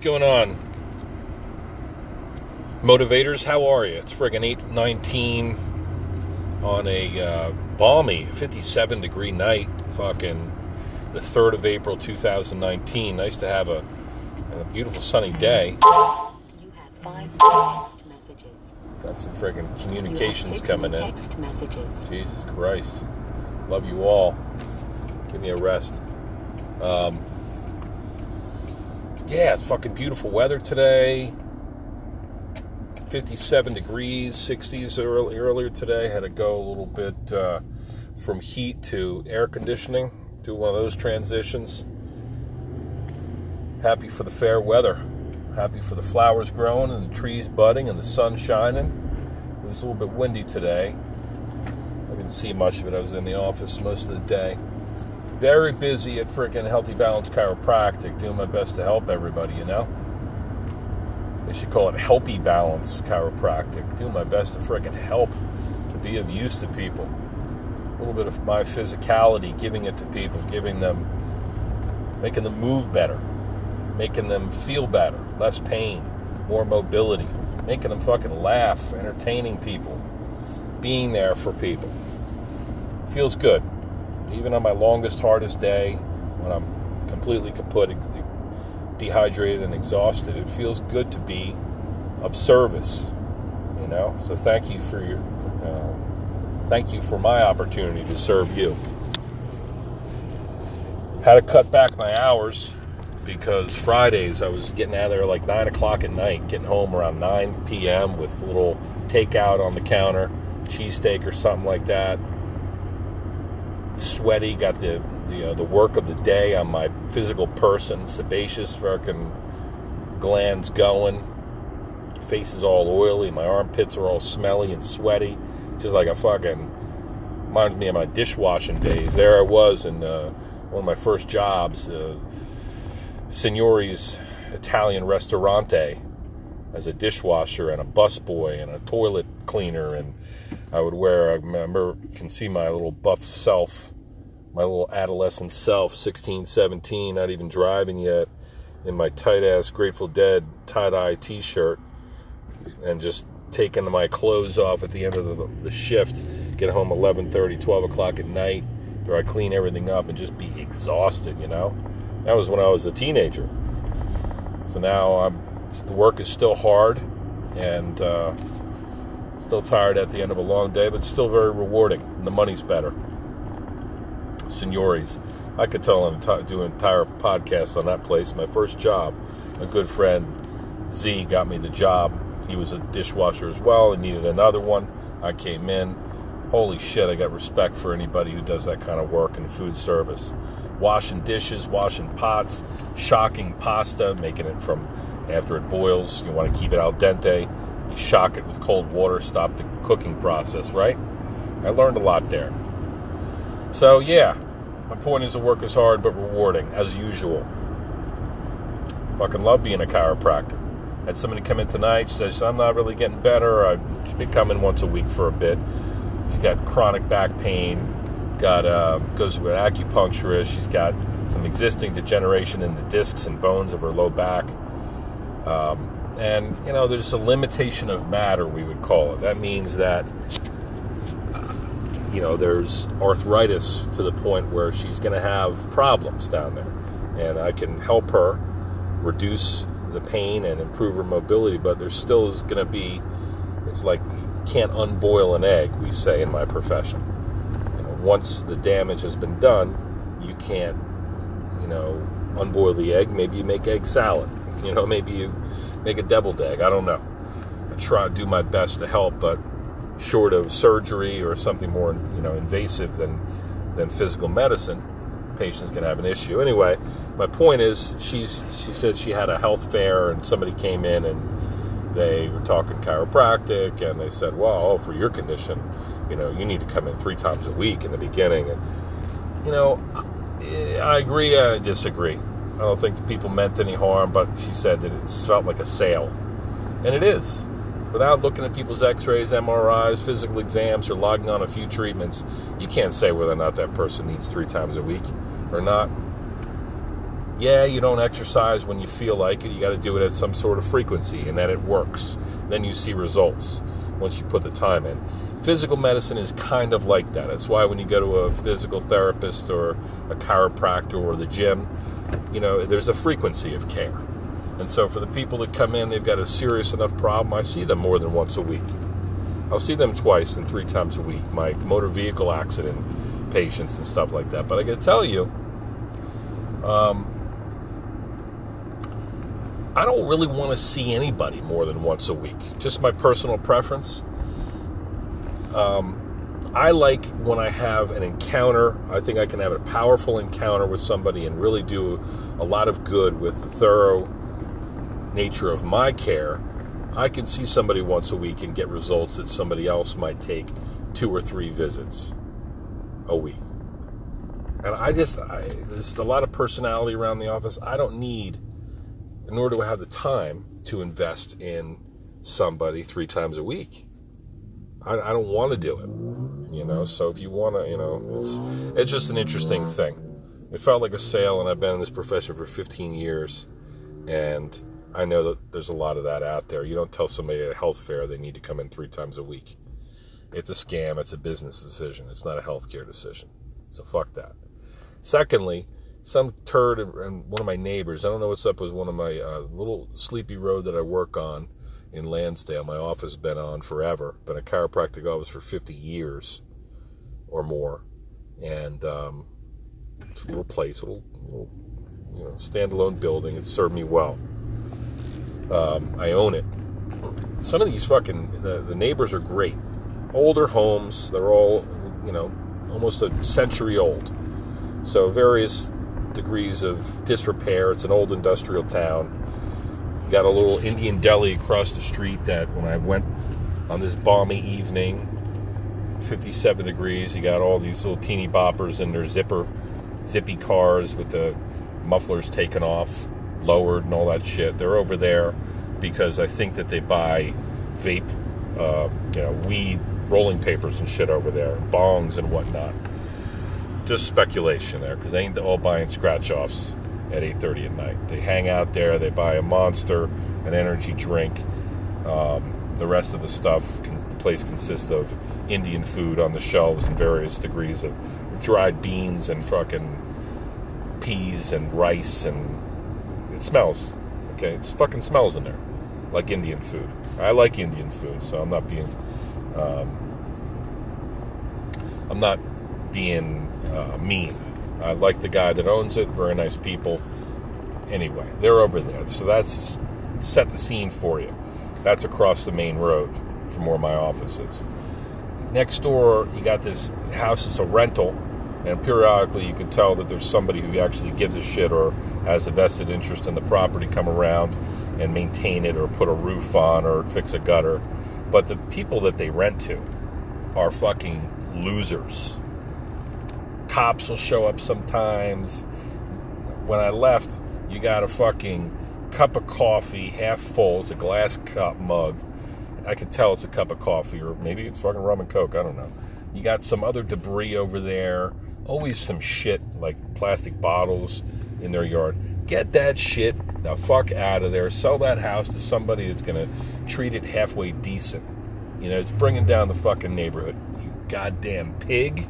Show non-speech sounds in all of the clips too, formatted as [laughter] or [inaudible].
going on? Motivators, how are you? It's friggin' 819 on a uh, balmy 57 degree night, fucking the 3rd of April 2019. Nice to have a, a beautiful sunny day. You have five text messages. Got some friggin' communications coming in. messages. Jesus Christ. Love you all. Give me a rest. Um, yeah, it's fucking beautiful weather today. 57 degrees, 60s early, earlier today. Had to go a little bit uh, from heat to air conditioning, do one of those transitions. Happy for the fair weather. Happy for the flowers growing and the trees budding and the sun shining. It was a little bit windy today. I didn't see much of it. I was in the office most of the day. Very busy at freaking Healthy Balance Chiropractic, doing my best to help everybody, you know? They should call it Helpy Balance Chiropractic. Doing my best to freaking help, to be of use to people. A little bit of my physicality, giving it to people, giving them, making them move better, making them feel better, less pain, more mobility, making them fucking laugh, entertaining people, being there for people. Feels good. Even on my longest, hardest day, when I'm completely kaput, dehydrated and exhausted, it feels good to be of service. You know, so thank you for your, for, uh, thank you for my opportunity to serve you. Had to cut back my hours because Fridays I was getting out of there like nine o'clock at night, getting home around 9 p.m. with a little takeout on the counter, cheesesteak or something like that. Sweaty, got the the uh, the work of the day on my physical person, sebaceous fucking glands going, face is all oily, my armpits are all smelly and sweaty, just like a fucking reminds me of my dishwashing days. There I was in uh, one of my first jobs. Uh, Signori's Italian Restaurante, as a dishwasher and a busboy and a toilet cleaner. And I would wear, I remember, can see my little buff self, my little adolescent self, 16, 17, not even driving yet, in my tight ass Grateful Dead tie dye t shirt and just taking my clothes off at the end of the, the shift, get home 11:30, 12 o'clock at night, where I clean everything up and just be exhausted, you know? That was when I was a teenager. So now I'm, the work is still hard and uh, still tired at the end of a long day, but still very rewarding. And the money's better. Signori's. I could tell t- do an entire podcast on that place. My first job, a good friend Z got me the job. He was a dishwasher as well and needed another one. I came in. Holy shit, I got respect for anybody who does that kind of work in food service. Washing dishes, washing pots, shocking pasta, making it from after it boils. You want to keep it al dente. You shock it with cold water, stop the cooking process, right? I learned a lot there. So, yeah, my point is the work is hard but rewarding, as usual. Fucking love being a chiropractor. Had somebody come in tonight, says, I'm not really getting better. I've been coming once a week for a bit. She's got chronic back pain, got uh, goes to an acupuncturist. She's got some existing degeneration in the discs and bones of her low back. Um, and, you know, there's a limitation of matter, we would call it. That means that you know, there's arthritis to the point where she's going to have problems down there. And I can help her reduce the pain and improve her mobility, but there's still going to be, it's like you can't unboil an egg, we say in my profession. You know, once the damage has been done, you can't, you know, unboil the egg. Maybe you make egg salad. [laughs] You know, maybe you make a deviled egg. I don't know. I try to do my best to help, but short of surgery or something more you know invasive than than physical medicine patients can have an issue. Anyway my point is she's she said she had a health fair and somebody came in and they were talking chiropractic and they said well oh, for your condition you know you need to come in three times a week in the beginning. And you know i agree i disagree. I don't think the people meant any harm but she said that it felt like a sale. And it is without looking at people's x-rays mris physical exams or logging on a few treatments you can't say whether or not that person needs three times a week or not Yeah, you don't exercise when you feel like it. You got to do it at some sort of frequency, and then it works. Then you see results once you put the time in. Physical medicine is kind of like that. That's why when you go to a physical therapist or a chiropractor or the gym, you know, there's a frequency of care. And so for the people that come in, they've got a serious enough problem, I see them more than once a week. I'll see them twice and three times a week, my motor vehicle accident patients and stuff like that. But I got to tell you, um, I don't really want to see anybody more than once a week. Just my personal preference. Um, I like when I have an encounter. I think I can have a powerful encounter with somebody and really do a lot of good with the thorough nature of my care. I can see somebody once a week and get results that somebody else might take two or three visits a week. And I just, I, there's a lot of personality around the office. I don't need, nor do I have the time to invest in somebody three times a week. I, I don't want to do it, you know. So if you want to, you know, it's it's just an interesting thing. It felt like a sale, and I've been in this profession for 15 years, and I know that there's a lot of that out there. You don't tell somebody at a health fair they need to come in three times a week. It's a scam. It's a business decision. It's not a healthcare decision. So fuck that. Secondly, some turd and one of my neighbors. I don't know what's up with one of my uh, little sleepy road that I work on in Lansdale. My office has been on forever. Been a chiropractic office for 50 years or more, and um, it's a little place, a little, little you know, standalone building. It served me well. Um, I own it. Some of these fucking the, the neighbors are great. Older homes. They're all you know almost a century old. So various degrees of disrepair. It's an old industrial town. Got a little Indian deli across the street that when I went on this balmy evening, 57 degrees, you got all these little teeny boppers in their zipper, zippy cars with the mufflers taken off, lowered, and all that shit. They're over there because I think that they buy vape, uh, you know, weed, rolling papers and shit over there, bongs and whatnot. Just speculation there because they ain't all buying scratch offs at 8:30 at night. They hang out there. They buy a monster, an energy drink. Um, the rest of the stuff, can, the place consists of Indian food on the shelves and various degrees of dried beans and fucking peas and rice, and it smells. Okay, it fucking smells in there like Indian food. I like Indian food, so I'm not being, um, I'm not being uh, mean. I like the guy that owns it. Very nice people. Anyway, they're over there, so that's set the scene for you. That's across the main road from where my office is. Next door, you got this house. It's a rental, and periodically you can tell that there's somebody who actually gives a shit or has a vested interest in the property come around and maintain it or put a roof on or fix a gutter. But the people that they rent to are fucking losers. Cops will show up sometimes. When I left, you got a fucking cup of coffee, half full. It's a glass cup mug. I can tell it's a cup of coffee, or maybe it's fucking rum and coke. I don't know. You got some other debris over there. Always some shit like plastic bottles in their yard. Get that shit the fuck out of there. Sell that house to somebody that's going to treat it halfway decent. You know, it's bringing down the fucking neighborhood. You goddamn pig.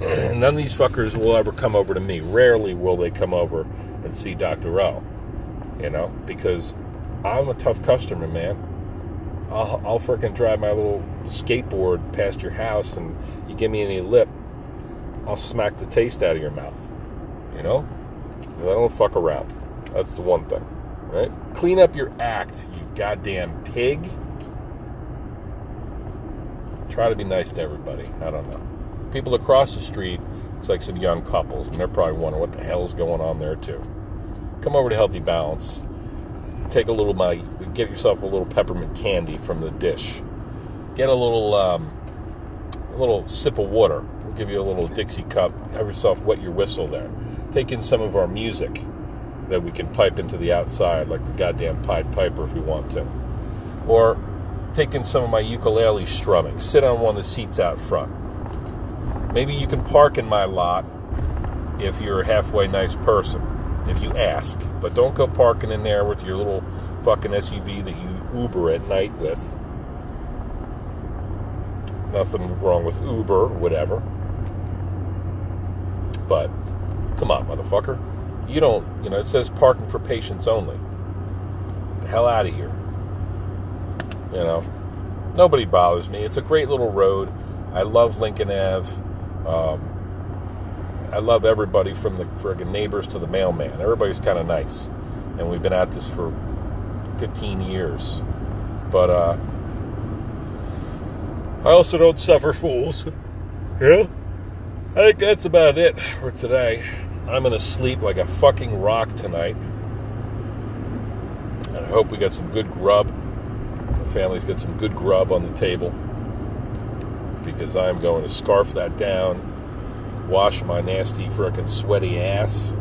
[clears throat] None of these fuckers will ever come over to me. Rarely will they come over and see Dr. O. You know, because I'm a tough customer, man. I'll, I'll freaking drive my little skateboard past your house and you give me any lip, I'll smack the taste out of your mouth. You know? I don't fuck around. That's the one thing, right? Clean up your act, you goddamn pig. Try to be nice to everybody. I don't know. People across the street, it's like some young couples, and they're probably wondering what the hell's going on there too. Come over to Healthy Balance. Take a little my get yourself a little peppermint candy from the dish. Get a little um, a little sip of water. We'll give you a little Dixie cup. Have yourself wet your whistle there. Take in some of our music that we can pipe into the outside, like the goddamn Pied Piper if we want to. Or take in some of my ukulele strumming. Sit on one of the seats out front. Maybe you can park in my lot if you're a halfway nice person, if you ask. But don't go parking in there with your little fucking SUV that you Uber at night with. Nothing wrong with Uber whatever. But come on, motherfucker. You don't, you know, it says parking for patients only. The hell out of here. You know, nobody bothers me. It's a great little road. I love Lincoln Ave. Um, I love everybody from the friggin' neighbors to the mailman. Everybody's kind of nice, and we've been at this for 15 years. But uh, I also don't suffer fools. Yeah, I think that's about it for today. I'm gonna sleep like a fucking rock tonight, and I hope we got some good grub. The family's got some good grub on the table because I'm going to scarf that down wash my nasty frickin' sweaty ass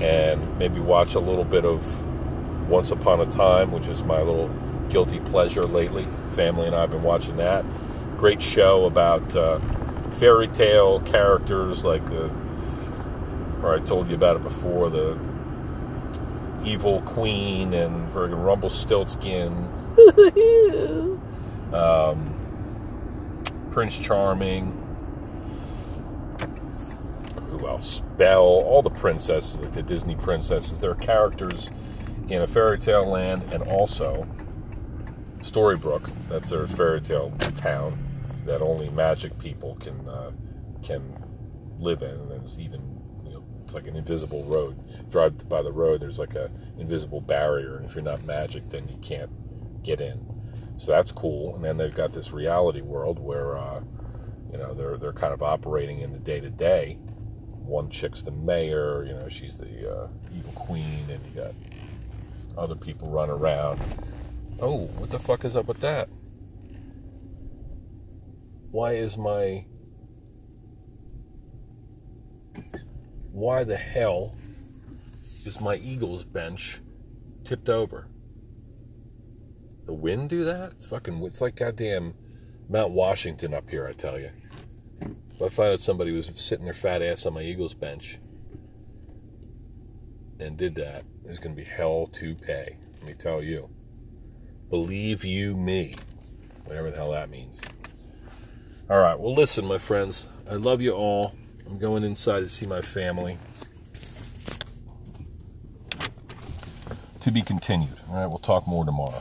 and maybe watch a little bit of Once Upon a Time, which is my little guilty pleasure lately. Family and I have been watching that. Great show about uh, fairy tale characters like the, or I told you about it before, the evil queen and friggin' Rumpelstiltskin. [laughs] um, Prince Charming, who else? Belle, all the princesses, like the Disney princesses. They're characters in a fairy tale land and also Storybrooke. That's their fairy tale town that only magic people can uh, can live in. And it's even you know it's like an invisible road. Drive by the road, there's like a invisible barrier, and if you're not magic, then you can't get in. So that's cool. And then they've got this reality world where uh, you know they're they're kind of operating in the day to day one chick's the mayor, you know, she's the uh, evil queen, and you got other people run around. Oh, what the fuck is up with that? Why is my. Why the hell is my Eagles bench tipped over? The wind do that? It's fucking. It's like goddamn Mount Washington up here, I tell you. If I find out somebody was sitting their fat ass on my Eagles bench and did that, there's going to be hell to pay. Let me tell you. Believe you me. Whatever the hell that means. All right. Well, listen, my friends. I love you all. I'm going inside to see my family. To be continued. All right. We'll talk more tomorrow.